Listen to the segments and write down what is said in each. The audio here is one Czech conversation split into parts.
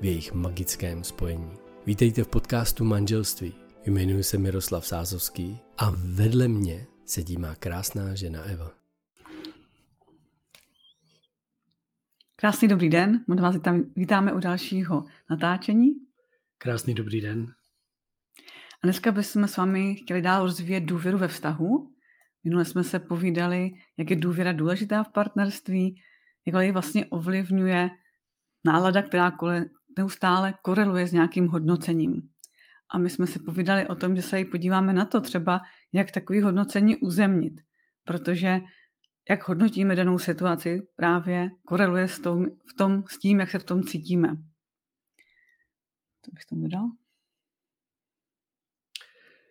v jejich magickém spojení. Vítejte v podcastu Manželství. Jmenuji se Miroslav Sázovský a vedle mě sedí má krásná žena Eva. Krásný dobrý den, my vás vítáme u dalšího natáčení. Krásný dobrý den. A dneska bychom s vámi chtěli dál rozvíjet důvěru ve vztahu. Minule jsme se povídali, jak je důvěra důležitá v partnerství, jak ji vlastně ovlivňuje nálada, která neustále koreluje s nějakým hodnocením. A my jsme si povídali o tom, že se i podíváme na to třeba, jak takový hodnocení uzemnit. Protože jak hodnotíme danou situaci, právě koreluje s, tom, v tom, s tím, jak se v tom cítíme. Co bych tomu dodal?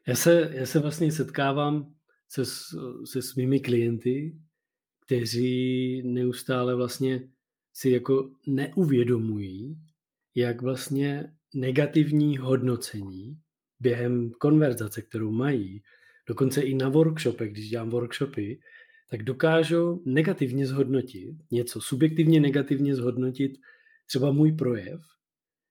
Já se, já se vlastně setkávám se, se svými klienty, kteří neustále vlastně si jako neuvědomují, jak vlastně negativní hodnocení během konverzace, kterou mají, dokonce i na workshopech, když dělám workshopy, tak dokážou negativně zhodnotit, něco subjektivně negativně zhodnotit třeba můj projev,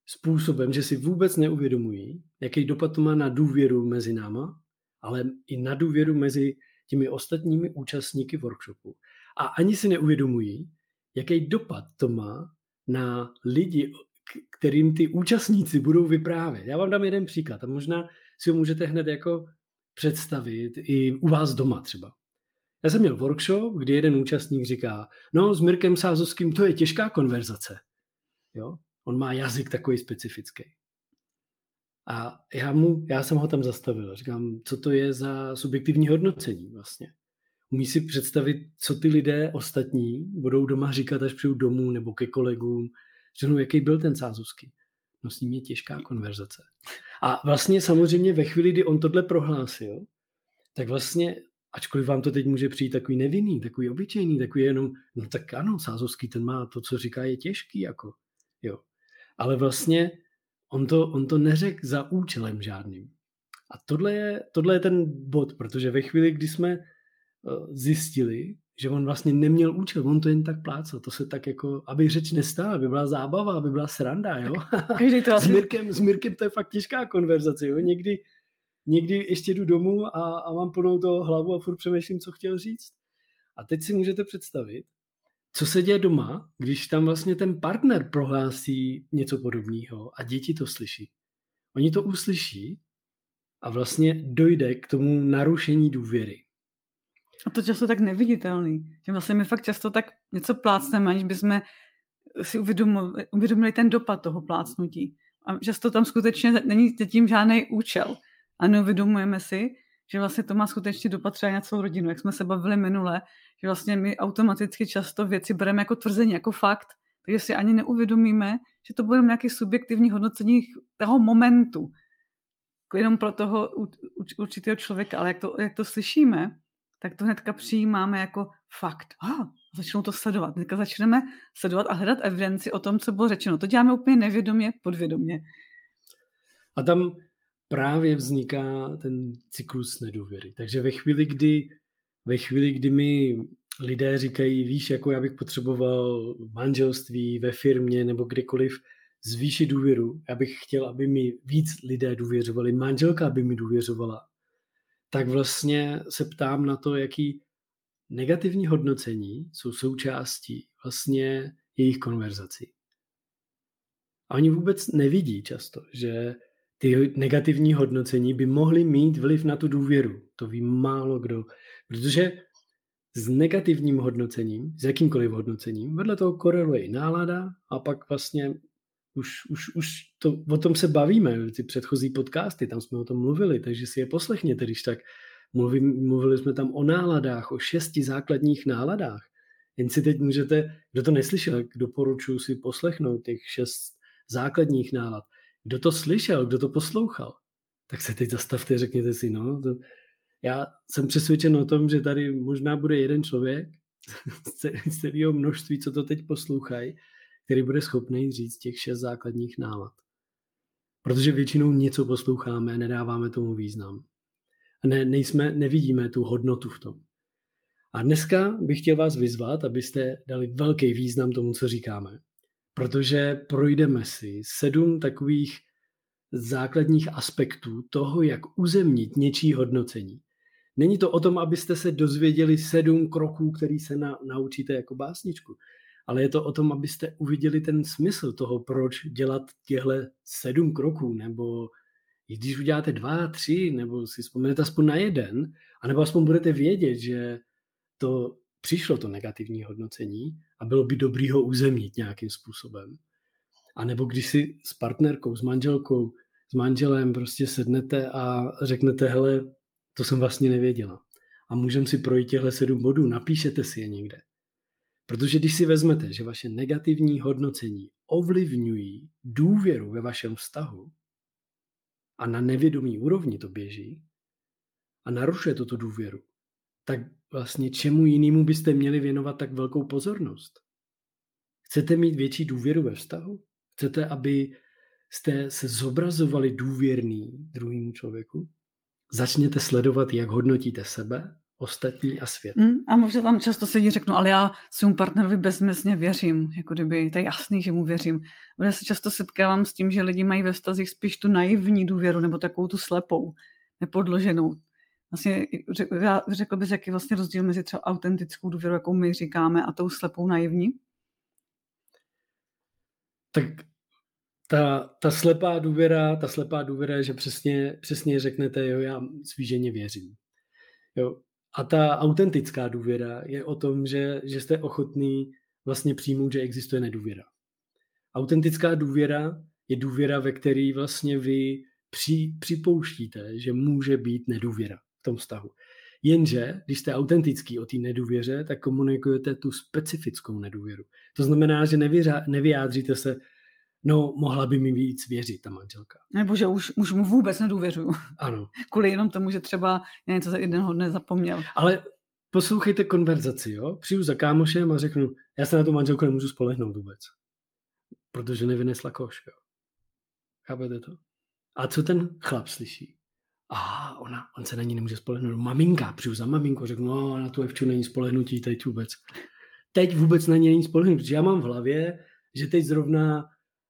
způsobem, že si vůbec neuvědomují, jaký dopad to má na důvěru mezi náma, ale i na důvěru mezi těmi ostatními účastníky workshopu. A ani si neuvědomují, jaký dopad to má na lidi, kterým ty účastníci budou vyprávět. Já vám dám jeden příklad a možná si ho můžete hned jako představit i u vás doma třeba. Já jsem měl workshop, kdy jeden účastník říká, no s Mirkem Sázovským to je těžká konverzace. Jo? On má jazyk takový specifický. A já, mu, já jsem ho tam zastavil. Říkám, co to je za subjektivní hodnocení vlastně. Umí si představit, co ty lidé ostatní budou doma říkat, až přijdu domů nebo ke kolegům. Řeknu, jaký byl ten Sázovský. No s ním je těžká konverzace. A vlastně samozřejmě ve chvíli, kdy on tohle prohlásil, tak vlastně, ačkoliv vám to teď může přijít takový nevinný, takový obyčejný, takový jenom, no tak ano, Sázovský ten má to, co říká, je těžký, jako, jo. Ale vlastně on to, on to neřekl za účelem žádným. A tohle je, tohle je ten bod, protože ve chvíli, kdy jsme eh, zjistili, že on vlastně neměl účel, on to jen tak plácal, to se tak jako, aby řeč nestála, aby byla zábava, aby byla sranda, jo. Každý to s, Mirkem, s Mirkem to je fakt těžká konverzace, jo. Někdy, někdy ještě jdu domů a, a mám plnou toho hlavu a furt přemýšlím, co chtěl říct. A teď si můžete představit, co se děje doma, když tam vlastně ten partner prohlásí něco podobného a děti to slyší. Oni to uslyší a vlastně dojde k tomu narušení důvěry. A to často tak neviditelný. Že vlastně my fakt často tak něco plácneme, aniž bychom si uvědomili, uvědomili ten dopad toho plácnutí. A často tam skutečně není tím žádný účel. A neuvědomujeme si, že vlastně to má skutečně dopad třeba na celou rodinu. Jak jsme se bavili minule, že vlastně my automaticky často věci bereme jako tvrzení, jako fakt, takže si ani neuvědomíme, že to bude nějaké subjektivní hodnocení toho momentu, jenom pro toho určitého člověka, ale jak to, jak to slyšíme, tak to hnedka přijímáme jako fakt. Ah, začnou to sledovat. Hnedka začneme sledovat a hledat evidenci o tom, co bylo řečeno. To děláme úplně nevědomě, podvědomě. A tam právě vzniká ten cyklus nedůvěry. Takže ve chvíli, kdy ve chvíli, kdy mi lidé říkají, víš, jako já bych potřeboval manželství ve firmě nebo kdekoliv zvýšit důvěru, já bych chtěl, aby mi víc lidé důvěřovali, manželka aby mi důvěřovala, tak vlastně se ptám na to, jaký negativní hodnocení jsou součástí vlastně jejich konverzací. A oni vůbec nevidí často, že ty negativní hodnocení by mohly mít vliv na tu důvěru. To ví málo kdo. Protože s negativním hodnocením, s jakýmkoliv hodnocením, vedle toho koreluje i nálada a pak vlastně už, už, už to, o tom se bavíme, ty předchozí podcasty, tam jsme o tom mluvili, takže si je poslechněte, když tak mluví, mluvili jsme tam o náladách, o šesti základních náladách. Jen si teď můžete, kdo to neslyšel, doporučuji si poslechnout těch šest základních nálad. Kdo to slyšel, kdo to poslouchal, tak se teď zastavte řekněte si, no, to, já jsem přesvědčen o tom, že tady možná bude jeden člověk z celého množství, co to teď poslouchají, který bude schopný říct těch šest základních nálad. Protože většinou něco posloucháme, nedáváme tomu význam. A ne, nejsme, nevidíme tu hodnotu v tom. A dneska bych chtěl vás vyzvat, abyste dali velký význam tomu, co říkáme. Protože projdeme si sedm takových základních aspektů toho, jak uzemnit něčí hodnocení. Není to o tom, abyste se dozvěděli sedm kroků, který se na, naučíte jako básničku, ale je to o tom, abyste uviděli ten smysl toho, proč dělat těhle sedm kroků, nebo když uděláte dva, tři, nebo si vzpomenete aspoň na jeden, anebo aspoň budete vědět, že to přišlo to negativní hodnocení a bylo by dobrý ho uzemnit nějakým způsobem. A nebo když si s partnerkou, s manželkou, s manželem prostě sednete a řeknete, hele, to jsem vlastně nevěděla. A můžeme si projít těchto sedm bodů, napíšete si je někde. Protože když si vezmete, že vaše negativní hodnocení ovlivňují důvěru ve vašem vztahu a na nevědomí úrovni to běží a narušuje tuto důvěru, tak vlastně čemu jinému byste měli věnovat tak velkou pozornost? Chcete mít větší důvěru ve vztahu? Chcete, aby jste se zobrazovali důvěrný druhému člověku? Začněte sledovat, jak hodnotíte sebe, ostatní a svět. Mm, a možná tam často sedí řeknu, ale já svému partnerovi bezmezně věřím, jako kdyby to je jasný, že mu věřím. Já se často setkávám s tím, že lidi mají ve vztazích spíš tu naivní důvěru nebo takovou tu slepou, nepodloženou. Vlastně řekl bys, jaký je vlastně rozdíl mezi třeba autentickou důvěrou, jakou my říkáme, a tou slepou naivní? Tak ta, ta slepá důvěra, ta slepá důvěra je, že přesně, přesně řeknete, jo, já svíženě věřím. Jo. A ta autentická důvěra je o tom, že, že jste ochotný vlastně přijmout, že existuje nedůvěra. Autentická důvěra je důvěra, ve které vlastně vy při, připouštíte, že může být nedůvěra v tom vztahu. Jenže, když jste autentický o té nedůvěře, tak komunikujete tu specifickou nedůvěru. To znamená, že nevyřá, nevyjádříte se, no mohla by mi víc věřit ta manželka. Nebo že už, už mu vůbec nedůvěřuju. Ano. Kvůli jenom tomu, že třeba něco za jednoho dne zapomněl. Ale poslouchejte konverzaci, jo? Přijdu za kámošem a řeknu, já se na tu manželku nemůžu spolehnout vůbec. Protože nevynesla koš, jo? Chápete to? A co ten chlap slyší? A ona, on se na ní nemůže spolehnout. Maminka, přijdu za maminku, řeknu, no, na tu Evču není spolehnutí teď vůbec. Teď vůbec na ní není spolehnutí. Já mám v hlavě, že teď zrovna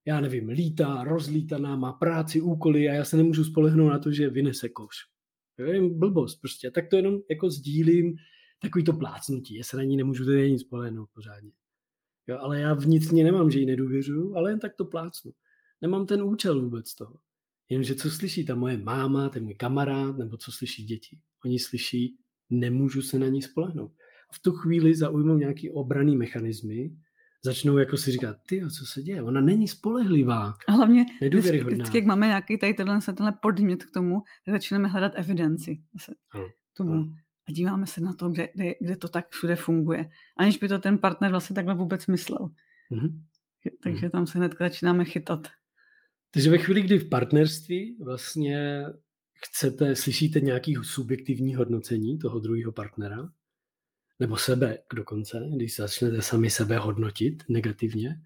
já nevím, lítá, rozlítaná, má práci, úkoly a já se nemůžu spolehnout na to, že vynese koš. Vím, blbost prostě. Tak to jenom jako sdílím takový to plácnutí. Já se na ní nemůžu tedy nic spolehnout pořádně. Jo, ale já vnitřně nemám, že jí nedůvěřuju, ale jen tak to plácnu. Nemám ten účel vůbec toho. Jenže co slyší ta moje máma, ten můj kamarád, nebo co slyší děti? Oni slyší, nemůžu se na ní spolehnout. A v tu chvíli zaujmou nějaký obraný mechanismy, začnou jako si říkat, ty, co se děje, ona není spolehlivá. A hlavně vždycky, vždycky, jak máme nějaký tady tenhle, tenhle podmět k tomu, tak začneme hledat evidenci tomu. Ano. A díváme se na to, kde, kde, kde to tak všude funguje. Aniž by to ten partner vlastně takhle vůbec myslel. Mm-hmm. Takže mm-hmm. tam se hned začínáme chytat. Takže ve chvíli, kdy v partnerství vlastně chcete, slyšíte nějaký subjektivní hodnocení toho druhého partnera, nebo sebe dokonce, když začnete sami sebe hodnotit negativně,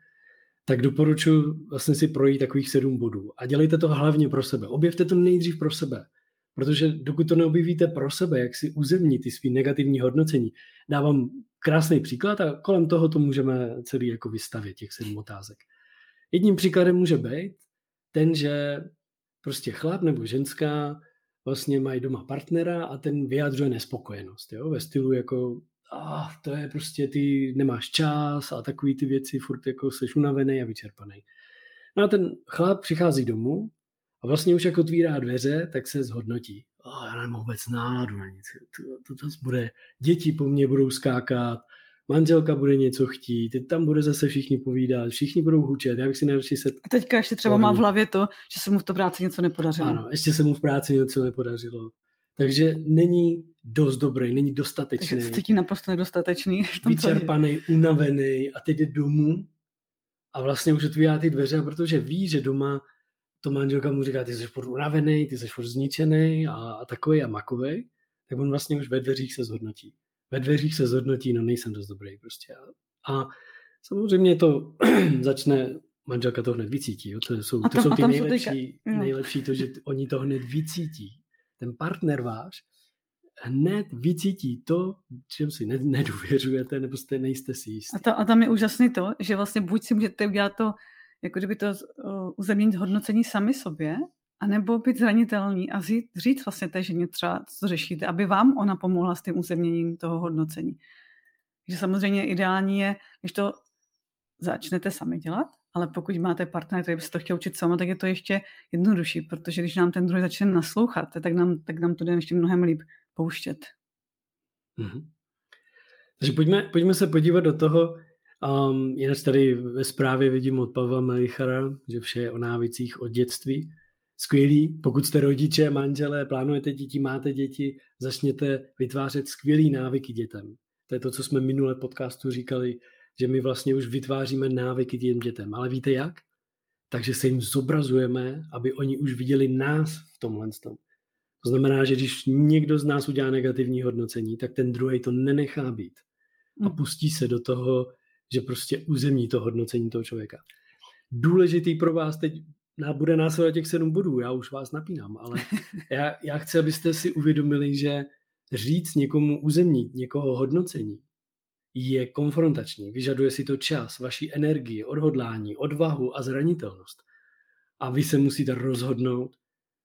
tak doporučuji vlastně si projít takových sedm bodů. A dělejte to hlavně pro sebe. Objevte to nejdřív pro sebe. Protože dokud to neobjevíte pro sebe, jak si uzemní ty svý negativní hodnocení, dávám krásný příklad a kolem toho to můžeme celý jako vystavit, těch sedm otázek. Jedním příkladem může být ten, že prostě chlap nebo ženská vlastně mají doma partnera a ten vyjadřuje nespokojenost. Jo? Ve stylu jako ah, to je prostě, ty nemáš čas a takový ty věci, furt jako seš unavený a vyčerpaný. No a ten chlap přichází domů A vlastně už jak otvírá dveře, tak se zhodnotí. Oh, já nemám vůbec náladu na nic. To, to, to bude, děti po mně budou skákat, manželka bude něco chtít, teď tam bude zase všichni povídat, všichni budou hučet, já bych si nejlepší se... A teďka ještě třeba má v hlavě to, že se mu v to práci něco nepodařilo. Ano, ještě se mu v práci něco nepodařilo. Takže není dost dobrý, není dostatečný. Takže se cítí naprosto nedostatečný. Vyčerpaný, unavený a teď jde domů a vlastně už otvírá ty dveře, protože ví, že doma to manželka mu říká, ty jsi furt unavený, ty jsi furt zničený a, a takový a makový, tak on vlastně už ve dveřích se zhodnotí. Ve dveřích se zhodnotí, no nejsem dost dobrý prostě. A samozřejmě to začne, manželka to hned vycítí, jo? to jsou, to tam, jsou ty nejlepší, jsou nejlepší to, že oni to hned vycítí. Ten partner váš hned vycítí to, čem si nedůvěřujete, nebo jste, nejste si jistí. A, to, a tam je úžasný to, že vlastně buď si můžete udělat to, jako kdyby to uh, uzemnit hodnocení sami sobě, anebo být zranitelný a říct, říct vlastně té ženě třeba, co řešíte, aby vám ona pomohla s tím uzemněním toho hodnocení. Takže samozřejmě ideální je, když to začnete sami dělat, ale pokud máte partnera, který by se to chtěl učit sama, tak je to ještě jednodušší, protože když nám ten druhý začne naslouchat, tak nám, tak nám to jde ještě mnohem líp pouštět. Mm-hmm. Takže pojďme, pojďme se podívat do toho, um, jinak tady ve zprávě vidím od Pavla Melichara, že vše je o návicích od dětství. Skvělý, pokud jste rodiče, manželé, plánujete děti, máte děti, začněte vytvářet skvělý návyky dětem. To je to, co jsme minule podcastu říkali, že my vlastně už vytváříme návyky těm dětem. Ale víte jak? Takže se jim zobrazujeme, aby oni už viděli nás v tomhle. To znamená, že když někdo z nás udělá negativní hodnocení, tak ten druhý to nenechá být. A hmm. pustí se do toho, že prostě uzemní to hodnocení toho člověka. Důležitý pro vás teď bude následovat těch sedm bodů, já už vás napínám, ale já, já chci, abyste si uvědomili, že říct někomu uzemnit, někoho hodnocení, je konfrontační. Vyžaduje si to čas, vaši energii, odhodlání, odvahu a zranitelnost. A vy se musíte rozhodnout,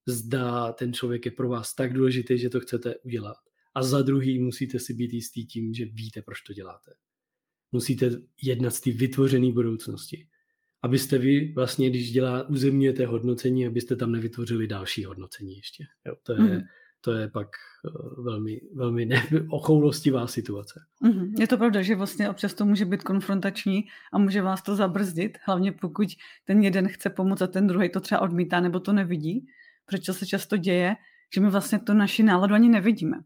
zda ten člověk je pro vás tak důležitý, že to chcete udělat. A za druhý musíte si být jistý tím, že víte, proč to děláte. Musíte jednat z té vytvořené budoucnosti. Abyste vy vlastně, když dělá, uzemňujete hodnocení, abyste tam nevytvořili další hodnocení ještě. Jo, to je, mm to je pak eh, velmi, velmi ne, ochoulostivá situace. Mm-hmm. Je to pravda, že vlastně občas to může být konfrontační a může vás to zabrzdit, hlavně pokud ten jeden chce pomoct a ten druhý to třeba odmítá nebo to nevidí. Proč se často děje, že my vlastně to naši náladu ani nevidíme.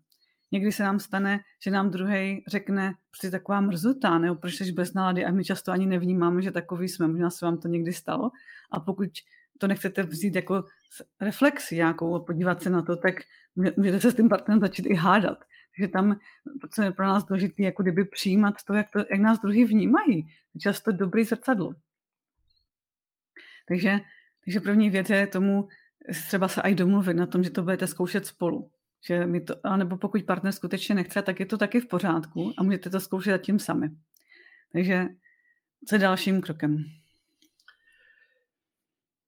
Někdy se nám stane, že nám druhý řekne, prostě taková mrzutá, nebo proč jsi bez nálady a my často ani nevnímáme, že takový jsme. Možná se vám to někdy stalo. A pokud to nechcete vzít jako reflexi nějakou a podívat se na to, tak můžete se s tím partnerem začít i hádat. Takže tam, co je pro nás důležité, jako kdyby přijímat to, jak, to, jak nás druhý vnímají. Často dobrý zrcadlo. Takže, takže první věc je tomu třeba se aj domluvit na tom, že to budete zkoušet spolu. Že mi to, nebo pokud partner skutečně nechce, tak je to taky v pořádku a můžete to zkoušet zatím sami. Takže co je dalším krokem?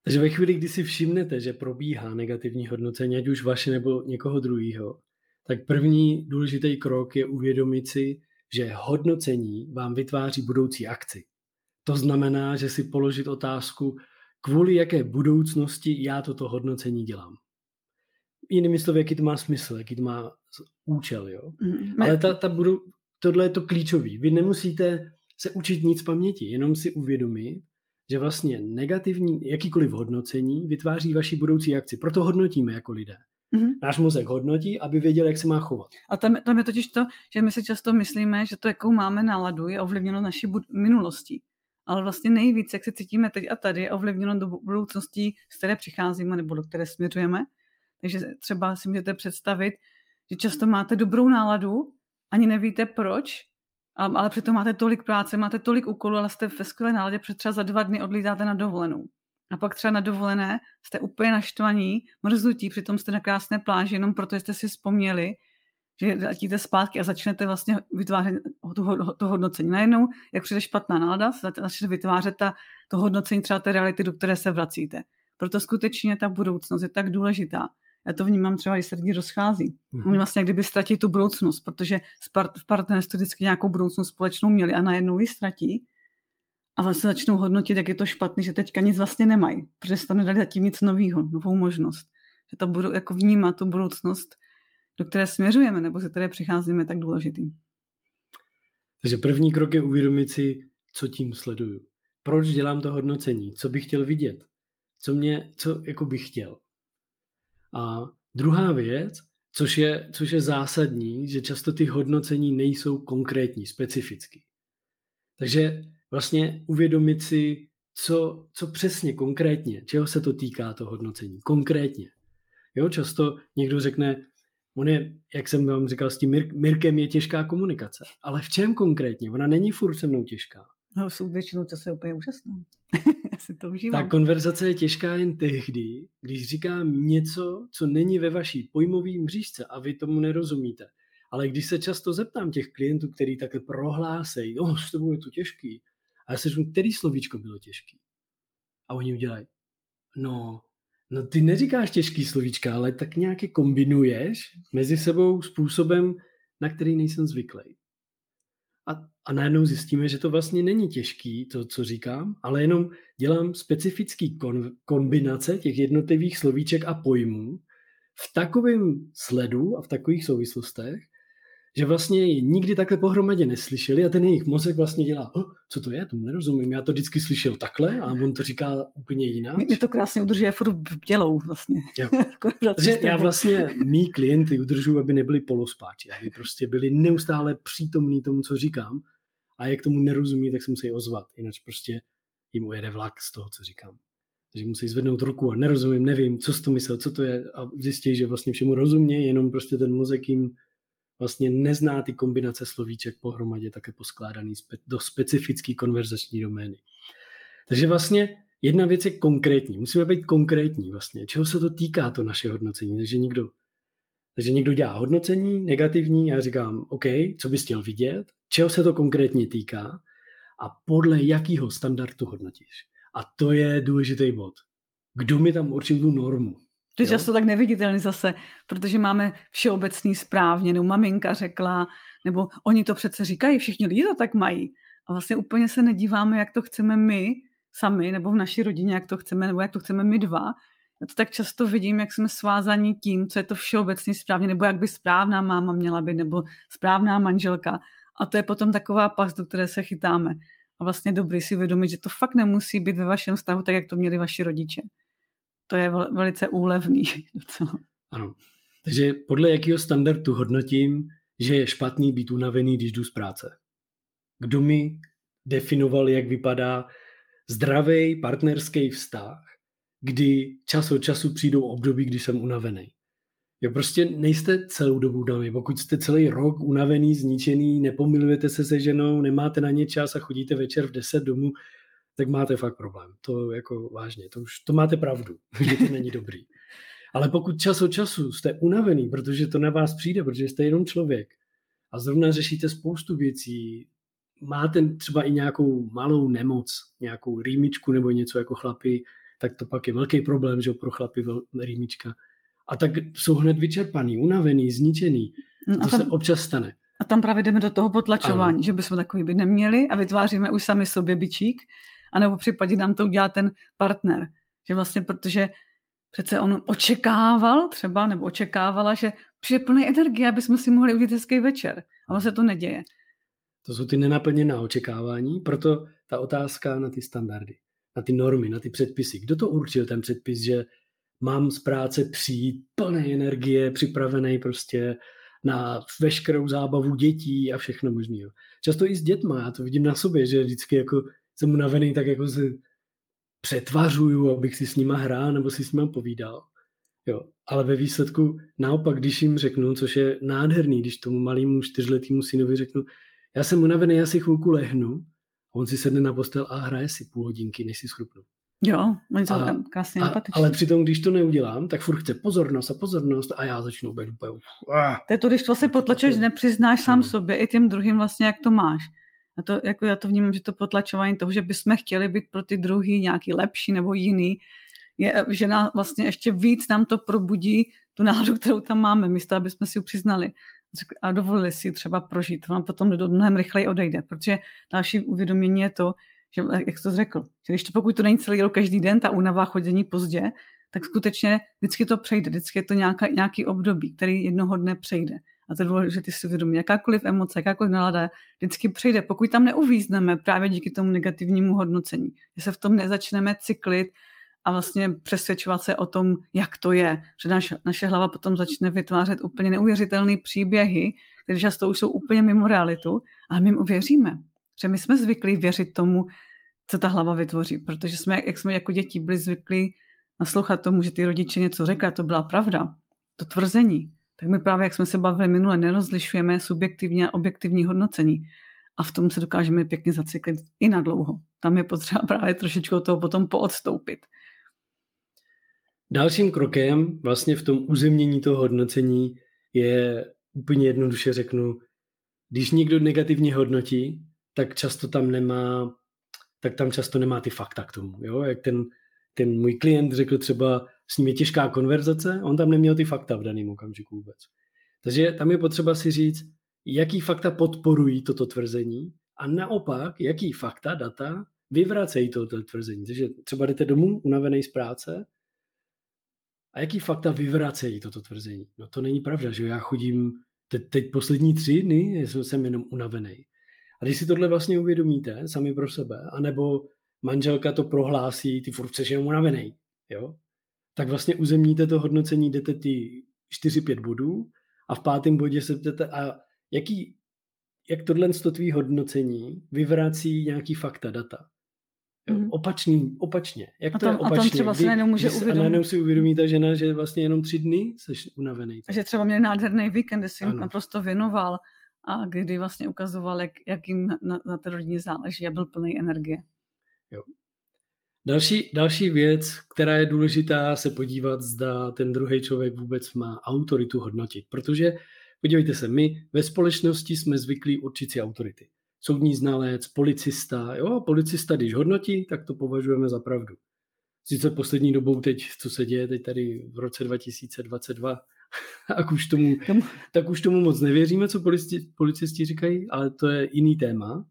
Takže ve chvíli, kdy si všimnete, že probíhá negativní hodnocení, ať už vaše nebo někoho druhého, tak první důležitý krok je uvědomit si, že hodnocení vám vytváří budoucí akci. To znamená, že si položit otázku, kvůli jaké budoucnosti já toto hodnocení dělám. Jinými slovy, jaký to má smysl, jaký to má účel. Jo? Mm, Ale ta, ta budou, tohle je to klíčový. Vy nemusíte se učit nic paměti, jenom si uvědomit, že vlastně negativní, jakýkoliv hodnocení vytváří vaši budoucí akci. Proto hodnotíme jako lidé. Mm-hmm. Náš mozek hodnotí, aby věděl, jak se má chovat. A tam, tam je totiž to, že my si často myslíme, že to, jakou máme náladu, je ovlivněno naší bud- minulostí. Ale vlastně nejvíc, jak se cítíme teď a tady, ovlivněno do budoucností, z které přicházíme nebo do které směřujeme. Takže třeba si můžete představit, že často máte dobrou náladu, ani nevíte proč, ale přitom máte tolik práce, máte tolik úkolů, ale jste ve skvělé náladě, protože třeba za dva dny odlítáte na dovolenou. A pak třeba na dovolené jste úplně naštvaní, mrzutí, přitom jste na krásné pláži, jenom proto jste si vzpomněli, že letíte zpátky a začnete vlastně vytvářet to, to hodnocení. Najednou, jak přijde špatná nálada, začnete vytvářet ta, to hodnocení třeba té reality, do které se vracíte. Proto skutečně ta budoucnost je tak důležitá. Já to vnímám třeba, když se lidi rozchází. Mm-hmm. Oni vlastně kdyby ztratí tu budoucnost, protože v partnerství vždycky nějakou budoucnost společnou měli a najednou ji ztratí. a vlastně začnou hodnotit, jak je to špatný, že teďka nic vlastně nemají, protože se tam nedali zatím nic nového, novou možnost. Že to budou jako vnímat tu budoucnost, do které směřujeme, nebo ze které přicházíme, tak důležitý. Takže první krok je uvědomit si, co tím sleduju. Proč dělám to hodnocení? Co bych chtěl vidět? Co mě, co jako bych chtěl? A druhá věc, což je, což je zásadní, že často ty hodnocení nejsou konkrétní, specifický. Takže vlastně uvědomit si, co, co přesně, konkrétně, čeho se to týká, to hodnocení, konkrétně. Jo, často někdo řekne, on je, jak jsem vám říkal, s tím Mir- Mirkem je těžká komunikace. Ale v čem konkrétně? Ona není furt se mnou těžká. No, jsou většinou času je úplně úžasná. Já si to užívám. Ta konverzace je těžká jen tehdy, když říkám něco, co není ve vaší pojmové mřížce a vy tomu nerozumíte. Ale když se často zeptám těch klientů, kteří takhle prohlásejí, oh, s tebou je to těžký, a já se řeknu, který slovíčko bylo těžký? A oni udělají, no, no ty neříkáš těžký slovíčka, ale tak nějaké kombinuješ mezi sebou způsobem, na který nejsem zvyklý. A, a najednou zjistíme, že to vlastně není těžký, to, co říkám, ale jenom dělám specifický kon, kombinace těch jednotlivých slovíček a pojmů v takovém sledu a v takových souvislostech, že vlastně ji nikdy takhle pohromadě neslyšeli a ten jejich mozek vlastně dělá, oh, co to je, tomu nerozumím, já to vždycky slyšel takhle a on to říká úplně jinak. Mě to krásně udržuje furt dělou vlastně. Jo. Takže já vlastně mý klienty udržuji, aby nebyli polospáči, aby prostě byli neustále přítomní tomu, co říkám a jak tomu nerozumí, tak se musí ozvat, jinak prostě jim ujede vlak z toho, co říkám. Takže musí zvednout ruku a nerozumím, nevím, co jsi to myslel, co to je a zjistí, že vlastně všemu rozumějí, jenom prostě ten mozek jim vlastně nezná ty kombinace slovíček pohromadě, také poskládaný do specifické konverzační domény. Takže vlastně jedna věc je konkrétní. Musíme být konkrétní vlastně. Čeho se to týká, to naše hodnocení? Takže někdo, takže někdo dělá hodnocení negativní a já říkám, OK, co bys chtěl vidět? Čeho se to konkrétně týká? A podle jakého standardu hodnotíš? A to je důležitý bod. Kdo mi tam určil tu normu? To je často tak neviditelný zase, protože máme všeobecný správně, nebo maminka řekla, nebo oni to přece říkají, všichni lidi to tak mají. A vlastně úplně se nedíváme, jak to chceme my sami, nebo v naší rodině, jak to chceme, nebo jak to chceme my dva. Já to tak často vidím, jak jsme svázaní tím, co je to všeobecně správně, nebo jak by správná máma měla být, nebo správná manželka. A to je potom taková pas, do které se chytáme. A vlastně dobrý si uvědomit, že to fakt nemusí být ve vašem vztahu tak, jak to měli vaši rodiče to je velice úlevný. Ano. Takže podle jakého standardu hodnotím, že je špatný být unavený, když jdu z práce? Kdo mi definoval, jak vypadá zdravý partnerský vztah, kdy čas od času přijdou období, kdy jsem unavený. Jo, prostě nejste celou dobu unavený. Pokud jste celý rok unavený, zničený, nepomilujete se se ženou, nemáte na ně čas a chodíte večer v 10 domů, tak máte fakt problém. To jako vážně, to už to máte pravdu, že to není dobrý. Ale pokud čas od času jste unavený, protože to na vás přijde, protože jste jenom člověk a zrovna řešíte spoustu věcí, máte třeba i nějakou malou nemoc, nějakou rýmičku nebo něco jako chlapi, tak to pak je velký problém, že pro chlapy rýmička. A tak jsou hned vyčerpaný, unavený, zničený. No to tam, se občas stane. A tam právě jdeme do toho potlačování, ano. že bychom takový by neměli a vytváříme už sami sobě bičík, anebo případně nám to udělá ten partner. Že vlastně, protože přece on očekával třeba, nebo očekávala, že přijde plný energie, aby jsme si mohli udělat hezký večer. Ale se to neděje. To jsou ty nenaplněná očekávání, proto ta otázka na ty standardy, na ty normy, na ty předpisy. Kdo to určil, ten předpis, že mám z práce přijít plné energie, připravený prostě na veškerou zábavu dětí a všechno možné. Často i s dětma, já to vidím na sobě, že vždycky jako jsem unavený, tak jako se přetvařuju, abych si s nima hrál nebo si s nima povídal. Jo, ale ve výsledku naopak, když jim řeknu, což je nádherný, když tomu malému čtyřletýmu synovi řeknu, já jsem unavený, já si chvilku lehnu, a on si sedne na postel a hraje si půl hodinky, než si schrupnu. Jo, oni jsou tam krásně a, Ale přitom, když to neudělám, tak furt chce pozornost a pozornost a já začnu být úplně... To je to, když vlastně potlačuješ, nepřiznáš sám no. sobě i těm druhým vlastně, jak to máš. A to, jako já to vnímám, že to potlačování toho, že bychom chtěli být pro ty druhý nějaký lepší nebo jiný, je, že nás vlastně ještě víc nám to probudí tu náladu, kterou tam máme, místo, aby jsme si ji přiznali a dovolili si třeba prožít. Vám potom do mnohem rychleji odejde, protože další uvědomění je to, že, jak jsi to řekl, že když to, pokud to není celý rok každý den, ta únava chodění pozdě, tak skutečně vždycky to přejde, vždycky je to nějaká, nějaký období, který jednoho dne přejde. A to je důležité si uvědomit, jakákoliv emoce, jakákoliv nálada vždycky přijde, pokud tam neuvízneme právě díky tomu negativnímu hodnocení, že se v tom nezačneme cyklit a vlastně přesvědčovat se o tom, jak to je. Že naš, naše hlava potom začne vytvářet úplně neuvěřitelné příběhy, které často už jsou úplně mimo realitu, ale my jim uvěříme. Že my jsme zvyklí věřit tomu, co ta hlava vytvoří, protože jsme, jak jsme jako děti byli zvyklí naslouchat tomu, že ty rodiče něco řekli a to byla pravda, to tvrzení, tak my právě, jak jsme se bavili minule, nerozlišujeme subjektivní a objektivní hodnocení. A v tom se dokážeme pěkně zacyklit i na dlouho. Tam je potřeba právě trošičku toho potom poodstoupit. Dalším krokem vlastně v tom uzemnění toho hodnocení je úplně jednoduše řeknu, když někdo negativně hodnotí, tak často tam nemá, tak tam často nemá ty fakta k tomu. Jo? Jak ten, ten můj klient řekl třeba, s ním je těžká konverzace, on tam neměl ty fakta v daném okamžiku vůbec. Takže tam je potřeba si říct, jaký fakta podporují toto tvrzení a naopak, jaký fakta, data vyvracejí toto tvrzení. Takže třeba jdete domů unavený z práce a jaký fakta vyvracejí toto tvrzení? No to není pravda, že já chodím teď, teď poslední tři dny, jsem jenom unavený. A když si tohle vlastně uvědomíte sami pro sebe, anebo manželka to prohlásí, ty furt jsi jenom unavený, jo? Tak vlastně uzemníte to hodnocení, jdete ty 4-5 bodů a v pátém bodě se ptáte, a jaký, jak tohle tvý hodnocení vyvrací nějaký fakta, data. Jo, mm. opačný, opačně. Jak a to je opačně? A tam třeba si najednou může uvědomit. A najednou si uvědomí ta žena, že vlastně jenom tři dny jsi unavený. A že třeba měl nádherný víkend, kde jim naprosto věnoval a kdy vlastně ukazoval, jak, jak jim na, na té rodině záleží a byl plný energie. Jo. Další, další věc, která je důležitá, se podívat, zda ten druhý člověk vůbec má autoritu hodnotit. Protože, podívejte se, my ve společnosti jsme zvyklí určit si autority soudní znalec, policista. Jo, policista, když hodnotí, tak to považujeme za pravdu. Sice poslední dobou teď, co se děje teď tady v roce 2022, tak už tomu, tak už tomu moc nevěříme, co policisti, policisti říkají, ale to je jiný téma.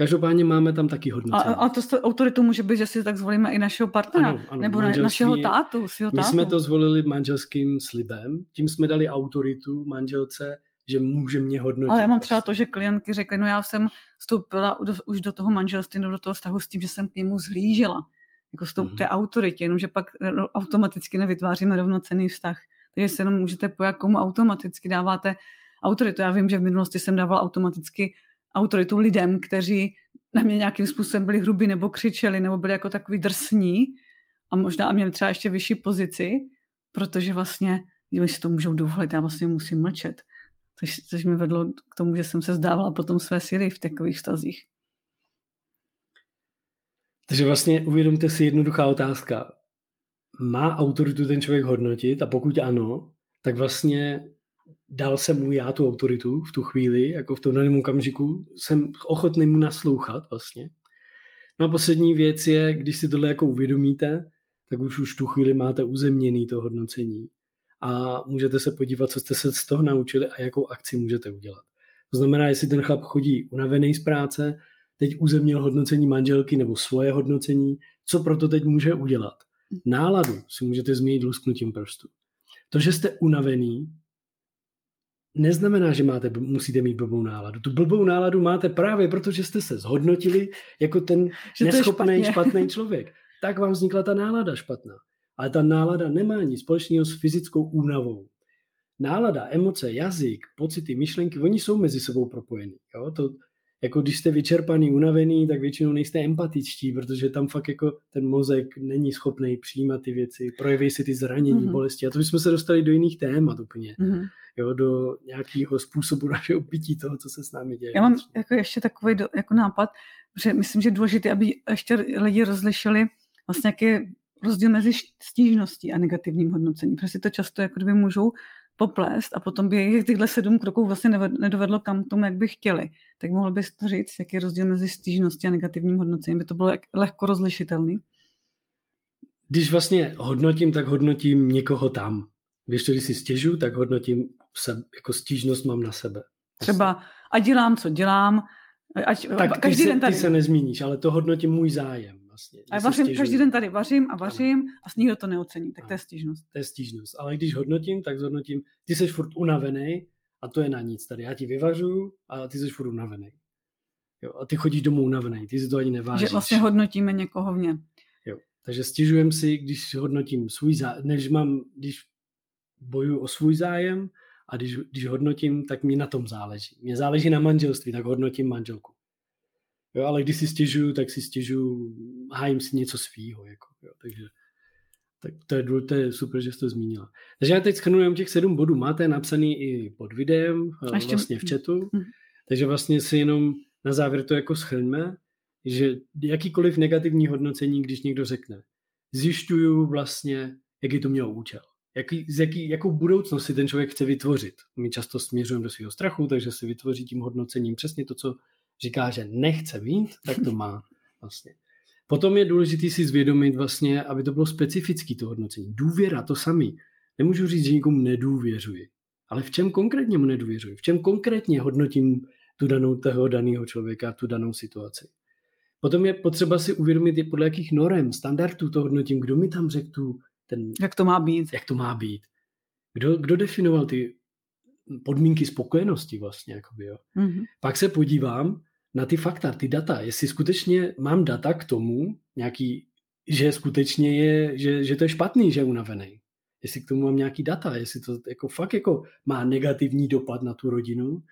Každopádně máme tam taky hodnocení. A, a to s autoritou může být, že si tak zvolíme i našeho partnera, ano, ano, nebo našeho tátu, svého tátu. My jsme to zvolili manželským slibem, tím jsme dali autoritu manželce, že může mě hodnotit. Ale já mám třeba to, že klientky řekly, no já jsem vstoupila už do toho manželství nebo do toho vztahu s tím, že jsem k němu zhlížela. Jako s tou, mm-hmm. té autoritě, jenomže pak automaticky nevytváříme rovnocený vztah. Takže se jenom můžete pojat, komu automaticky dáváte autoritu. Já vím, že v minulosti jsem dával automaticky autoritu lidem, kteří na mě nějakým způsobem byli hrubí nebo křičeli, nebo byli jako takový drsní a možná a měli třeba ještě vyšší pozici, protože vlastně oni si to můžou dovolit, já vlastně musím mlčet což, což mi vedlo k tomu, že jsem se zdávala potom své síly v takových stazích. Takže vlastně uvědomte si jednoduchá otázka. Má autoritu ten člověk hodnotit a pokud ano, tak vlastně dal jsem mu já tu autoritu v tu chvíli, jako v tom daném okamžiku, jsem ochotný mu naslouchat vlastně. No a poslední věc je, když si tohle jako uvědomíte, tak už už tu chvíli máte uzemněný to hodnocení a můžete se podívat, co jste se z toho naučili a jakou akci můžete udělat. To znamená, jestli ten chlap chodí unavený z práce, teď uzemnil hodnocení manželky nebo svoje hodnocení, co proto teď může udělat? Náladu si můžete změnit lusknutím prstu. To, že jste unavený, neznamená, že máte, musíte mít blbou náladu. Tu blbou náladu máte právě proto, že jste se zhodnotili jako ten že neschopný, špatný člověk. Tak vám vznikla ta nálada špatná. Ale ta nálada nemá nic společného s fyzickou únavou. Nálada, emoce, jazyk, pocity, myšlenky, oni jsou mezi sebou propojení. Jo? To, jako když jste vyčerpaný, unavený, tak většinou nejste empatičtí, protože tam fakt jako ten mozek není schopný přijímat ty věci, projeví si ty zranění, mm-hmm. bolesti. A to bychom se dostali do jiných témat úplně. Mm-hmm. Jo, do nějakého způsobu našeho pití toho, co se s námi děje. Já mám jako ještě takový do, jako nápad, že myslím, že je důležité, aby ještě lidi rozlišili vlastně, jak je rozdíl mezi stížností a negativním hodnocením. Protože si to často jako kdyby můžou poplést a potom by jejich tyhle sedm kroků vlastně nedovedlo kam tomu, jak by chtěli. Tak mohl bys to říct, jaký je rozdíl mezi stížností a negativním hodnocením? By to bylo lehko rozlišitelný? Když vlastně hodnotím, tak hodnotím někoho tam. Když to, když si stěžu, tak hodnotím se, jako stížnost mám na sebe. Třeba a dělám, co dělám, Ať, tak každý ty, den se, tady. ty se nezmíníš, ale to hodnotím můj zájem. Vlastně, A vařím, stěžuju. každý den tady vařím a vařím a nikdo to neocení, tak to je stížnost. To je stížnost. Ale když hodnotím, tak zhodnotím, ty jsi furt unavený a to je na nic tady. Já ti vyvařu a ty jsi furt unavený. Jo, a ty chodíš domů unavený, ty si to ani nevážíš. Že vlastně hodnotíme někoho v něm. Jo. Takže stěžujem si, když hodnotím svůj zájem, než mám, když bojuju o svůj zájem a když, když hodnotím, tak mi na tom záleží. Mně záleží na manželství, tak hodnotím manželku. Jo, ale když si stěžuju, tak si stěžuju, hájím si něco svýho. Jako, jo, takže tak to je, to je super, že jsi to zmínila. Takže já teď schrnuju těch sedm bodů. Máte napsaný i pod videem, A ještě- vlastně v chatu. Mhm. Takže vlastně si jenom na závěr to jako schrňme, že jakýkoliv negativní hodnocení, když někdo řekne, zjišťuju vlastně, jaký to mělo účel. Jaký, z jaký, jakou budoucnost si ten člověk chce vytvořit. My často směřujeme do svého strachu, takže si vytvoří tím hodnocením přesně to, co říká, že nechce mít, tak to má vlastně. Potom je důležité si zvědomit vlastně, aby to bylo specifický to hodnocení. Důvěra, to samý. Nemůžu říct, že nikomu nedůvěřuji. Ale v čem konkrétně mu nedůvěřuji? V čem konkrétně hodnotím tu danou toho daného člověka, tu danou situaci? Potom je potřeba si uvědomit, je podle jakých norem, standardů to hodnotím, kdo mi tam řekl tu, ten, Jak to má být. jak to má být. Kdo, kdo definoval ty podmínky spokojenosti vlastně. Jakoby, jo. Mhm. Pak se podívám na ty fakta, ty data, jestli skutečně mám data k tomu, nějaký, že skutečně je, že, že to je špatný, že je unavený. Jestli k tomu mám nějaký data, jestli to jako fakt jako má negativní dopad na tu rodinu,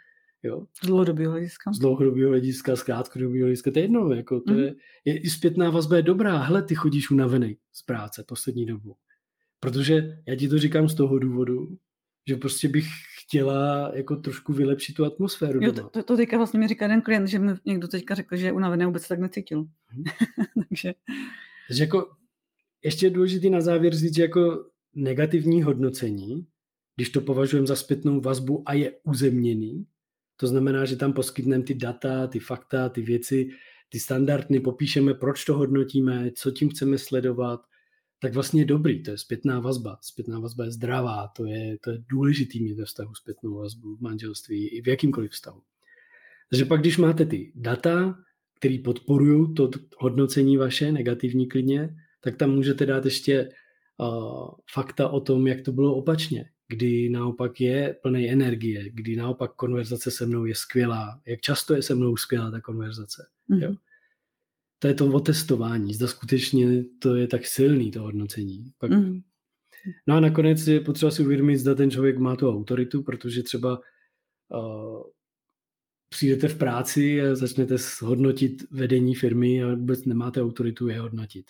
jo, Z dlouhodobého hlediska. z dlouhodobého hlediska, z krátkodobého hlediska, to je jedno, jako to Mhm. je, je, i zpětná vazba je dobrá, hele, ty chodíš unavený z práce poslední dobu. Protože já ti to říkám z toho důvodu, že prostě bych chtěla jako trošku vylepšit tu atmosféru Jo, to, to, to teďka vlastně mi říká jeden klient, že mi někdo teďka řekl, že je unavený vůbec tak necítil. Mhm. Takže Takže jako ještě je důležité na závěr říct, že jako negativní hodnocení, když to považujeme za zpětnou vazbu a je uzemněný, to znamená, že tam poskytneme ty data, ty fakta, ty věci, ty standardy, popíšeme, proč to hodnotíme, co tím chceme sledovat, tak vlastně je dobrý, to je zpětná vazba. Zpětná vazba je zdravá, to je, to je důležitý mít ve vztahu zpětnou vazbu v manželství i v jakýmkoliv vztahu. Takže pak, když máte ty data, které podporují to hodnocení vaše, negativní klidně, tak tam můžete dát ještě uh, fakta o tom, jak to bylo opačně, kdy naopak je plný energie, kdy naopak konverzace se mnou je skvělá, jak často je se mnou skvělá ta konverzace. Jo. To je to otestování, zda skutečně to je tak silný, to hodnocení. Pak, Mhm. No a nakonec je potřeba si uvědomit, zda ten člověk má tu autoritu, protože třeba uh, přijdete v práci a začnete hodnotit vedení firmy a vůbec nemáte autoritu je hodnotit.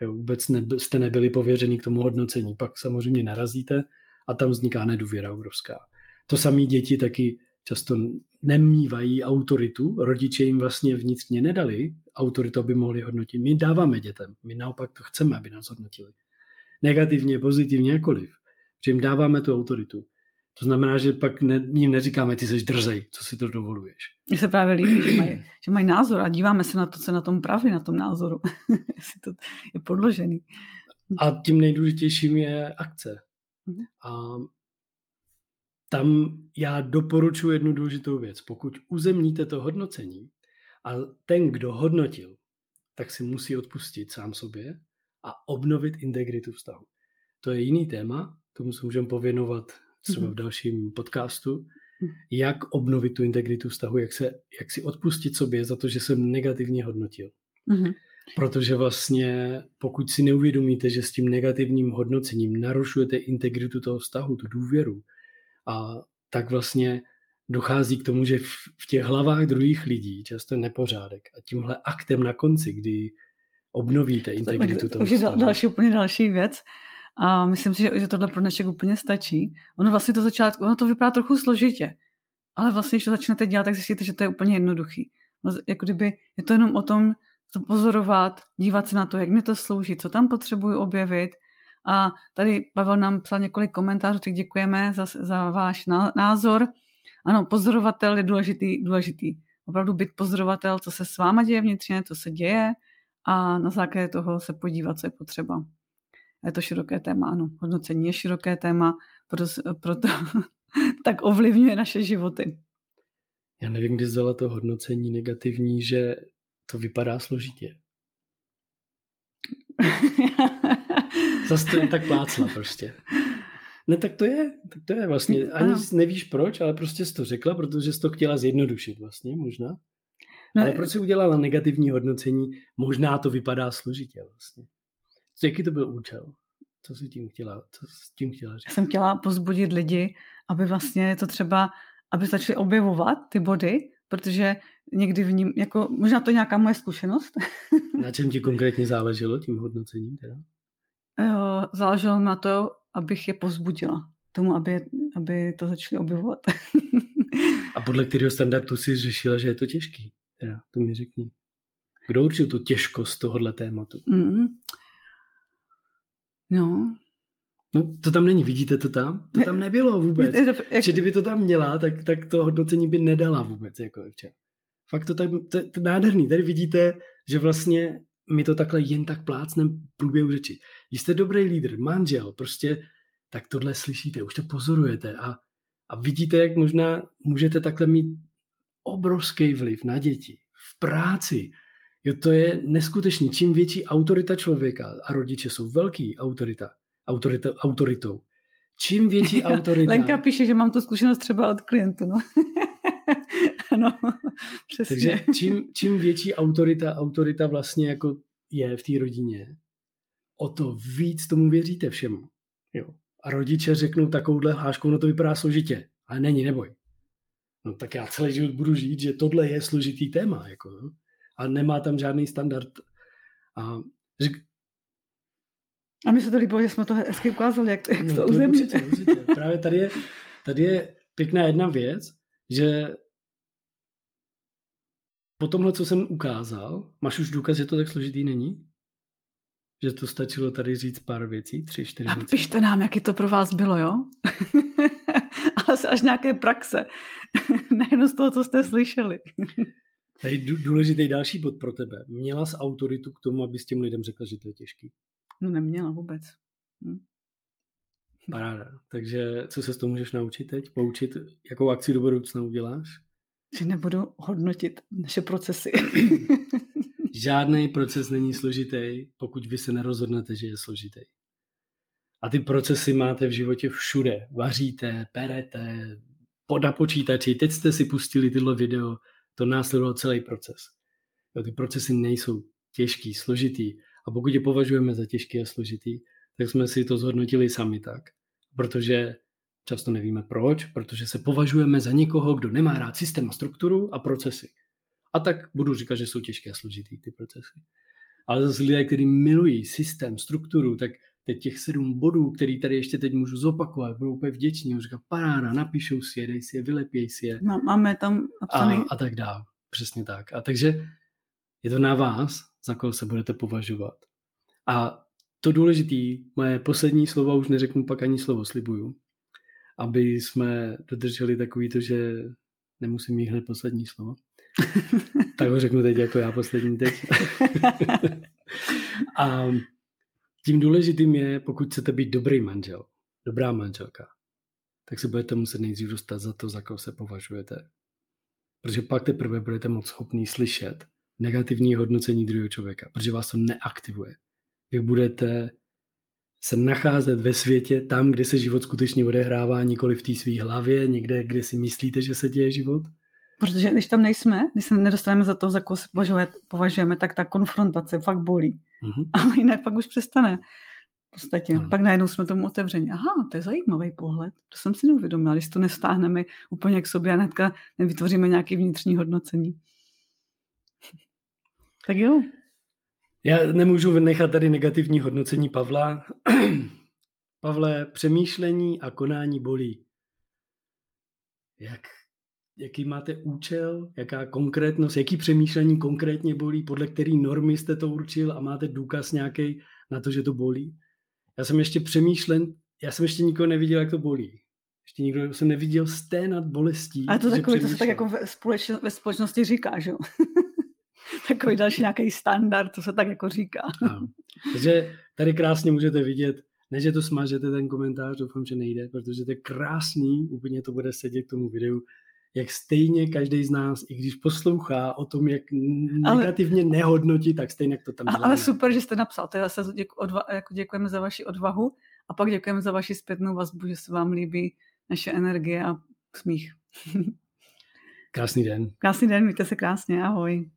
Jo, vůbec ne, jste nebyli pověření k tomu hodnocení. Pak samozřejmě narazíte a tam vzniká nedůvěra obrovská. To samé děti taky často nemývají autoritu, rodiče jim vlastně vnitřně nedali autoritu, aby mohli hodnotit. My dáváme dětem, my naopak to chceme, aby nás hodnotili. Negativně, pozitivně, jakoliv. Že jim dáváme tu autoritu. To znamená, že pak ne, jim neříkáme, ty jsi drzej, co si to dovoluješ. Mně se právě líbí, že mají, že mají názor a díváme se na to, co na tom praví, na tom názoru. Jestli to je podložený. A tím nejdůležitějším je akce. Mhm. A tam já doporučuji jednu důležitou věc. Pokud uzemníte to hodnocení a ten, kdo hodnotil, tak si musí odpustit sám sobě a obnovit integritu vztahu. To je jiný téma, tomu se můžeme pověnovat třeba v dalším podcastu, jak obnovit tu integritu vztahu, jak, se, jak si odpustit sobě za to, že jsem negativně hodnotil. Mhm. Protože vlastně, pokud si neuvědomíte, že s tím negativním hodnocením narušujete integritu toho vztahu, tu důvěru, a tak vlastně dochází k tomu, že v, v těch hlavách druhých lidí často je nepořádek. A tímhle aktem na konci, kdy obnovíte integritu toho už je další, úplně další věc. A myslím si, že, že tohle pro dnešek úplně stačí. Ono vlastně to začátku, ono to vypadá trochu složitě. Ale vlastně, když to začnete dělat, tak zjistíte, že to je úplně jednoduchý. No, jako kdyby je to jenom o tom to pozorovat, dívat se na to, jak mi to slouží, co tam potřebuji objevit. A tady Pavel nám psal několik komentářů, tak děkujeme za, za váš ná- názor. Ano, pozorovatel je důležitý, důležitý. Opravdu být pozorovatel, co se s váma děje vnitřně, co se děje a na základě toho se podívat, co je potřeba. Je to široké téma, ano. Hodnocení je široké téma, proto, proto tak ovlivňuje naše životy. Já nevím, kdy vzala to hodnocení negativní, že to vypadá složitě. Zase to je tak plácla prostě. Ne, tak to je, tak to je vlastně. Ani ano. nevíš proč, ale prostě jsi to řekla, protože jsi to chtěla zjednodušit vlastně, možná. No, ale proč jsi udělala negativní hodnocení? Možná to vypadá složitě vlastně. Jaký to byl účel? Co jsi tím chtěla, co jsi tím chtěla říct? Já jsem chtěla pozbudit lidi, aby vlastně to třeba, aby začali objevovat ty body, protože někdy v ním, jako možná to je nějaká moje zkušenost. Na čem ti konkrétně záleželo tím hodnocením teda? Jo, záleželo na to, abych je pozbudila tomu, aby, aby to začali objevovat. A podle kterého standardu si řešila, že je to těžký? Teda, to mi řekni. Kdo určil tu těžkost tohohle tématu? Mm. No. No, to tam není, vidíte to tam? To tam nebylo vůbec. Že kdyby to tam měla, tak, tak to hodnocení by nedala vůbec, jako včera. Fakt to tak, to, to nádherný. Tady vidíte, že vlastně my to takhle jen tak plácnem v průběhu řeči. Když jste dobrý lídr, manžel, prostě, tak tohle slyšíte, už to pozorujete a, a vidíte, jak možná můžete takhle mít obrovský vliv na děti, v práci. Jo, to je neskutečný. Čím větší autorita člověka, a rodiče jsou velký autorita, autorita autoritou, čím větší autorita... Lenka píše, že mám tu zkušenost třeba od klientu, no. ano, přesně. Takže čím, čím větší autorita, autorita vlastně jako je v té rodině, o to víc tomu věříte všemu. Jo. A rodiče řeknou takovouhle háškou, no to vypadá složitě. Ale není, neboj. No tak já celý život budu žít, že tohle je složitý téma. Jako, jo. A nemá tam žádný standard. A, řek... a mi se to líbilo, že jsme to hezky ukázali, jak, jak no, to uzemní. Určitě, určitě. Právě tady je, tady je pěkná jedna věc, že po tomhle, co jsem ukázal, máš už důkaz, že to tak složitý není? Že to stačilo tady říct pár věcí, tři, čtyři věci. A pište nám, jaký to pro vás bylo, jo? Ale až nějaké praxe. Nejen z toho, co jste slyšeli. Tady důležitý další bod pro tebe. Měla jsi autoritu k tomu, aby s těm lidem řekla, že to je těžký? No neměla vůbec. Hm. Paráda. Takže co se z toho můžeš naučit teď? Poučit, jakou akci do budoucna uděláš? Že nebudu hodnotit naše procesy. Žádný proces není složitý, pokud vy se nerozhodnete, že je složitý. A ty procesy máte v životě všude. Vaříte, perete, na počítači. Teď jste si pustili tyhle video, to následovalo celý proces. Jo, ty procesy nejsou těžký, složitý. A pokud je považujeme za těžký a složitý, tak jsme si to zhodnotili sami tak. Protože často nevíme proč, protože se považujeme za někoho, kdo nemá rád systém a strukturu a procesy. A tak budu říkat, že jsou těžké a složitý ty procesy. Ale zase lidé, kteří milují systém, strukturu, tak teď těch sedm bodů, který tady ještě teď můžu zopakovat, budou úplně vděční. Říká, paráda, napíšou si je, dej si je, vylepěj si je. Máme tam. A, a tak dále. Přesně tak. A takže je to na vás, za koho se budete považovat. A to důležitý, moje poslední slovo, už neřeknu pak ani slovo, slibuju, aby jsme dodrželi takový to, že nemusím mít hned poslední slovo. tak ho řeknu teď jako já poslední teď. a tím důležitým je, pokud chcete být dobrý manžel, dobrá manželka, tak se budete muset nejdřív dostat za to, za koho se považujete. Protože pak teprve budete moc schopný slyšet negativní hodnocení druhého člověka, protože vás to neaktivuje. Vy budete se nacházet ve světě tam, kde se život skutečně odehrává, nikoli v té své hlavě, někde, kde si myslíte, že se děje život. Protože když tam nejsme, když se nedostaneme za to, za koho se považujeme, tak ta konfrontace fakt bolí. Mm-hmm. Ale jinak pak už přestane. V podstatě. Mm. Pak najednou jsme tomu otevřeni. Aha, to je zajímavý pohled. To jsem si neuvědomila. Když to nestáhneme úplně k sobě a hnedka nevytvoříme nějaké vnitřní hodnocení. tak jo. Já nemůžu vynechat tady negativní hodnocení Pavla. Pavle, přemýšlení a konání bolí. Jak, jaký máte účel, jaká konkrétnost, jaký přemýšlení konkrétně bolí, podle který normy jste to určil a máte důkaz nějaký na to, že to bolí. Já jsem ještě přemýšlen, já jsem ještě nikoho neviděl, jak to bolí. Ještě nikdo jsem neviděl sténat bolestí. Ale to takové, to se tak jako ve, společ, ve společnosti říká, že jo? takový další nějaký standard, to se tak jako říká. Ano. Takže tady krásně můžete vidět, ne, že to smažete ten komentář, doufám, že nejde, protože to je krásný, úplně to bude sedět k tomu videu, jak stejně každý z nás, i když poslouchá o tom, jak negativně ale, nehodnotí, tak stejně to tam děláme. Ale super, že jste napsal. Teda se děku, odva, jako děkujeme za vaši odvahu a pak děkujeme za vaši zpětnou vazbu, že se vám líbí naše energie a smích. Krásný den. Krásný den, mějte se krásně, ahoj.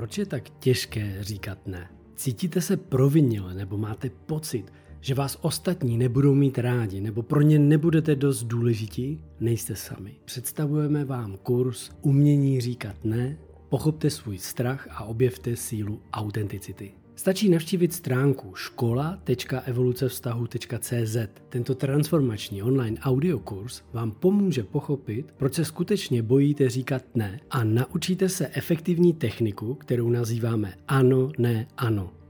Proč je tak těžké říkat ne? Cítíte se provinile nebo máte pocit, že vás ostatní nebudou mít rádi nebo pro ně nebudete dost důležití? Nejste sami. Představujeme vám kurz Umění říkat ne, pochopte svůj strach a objevte sílu autenticity. Stačí navštívit stránku škola.evolucevztahu.cz. Tento transformační online audiokurs vám pomůže pochopit, proč se skutečně bojíte říkat ne a naučíte se efektivní techniku, kterou nazýváme ano, ne, ano.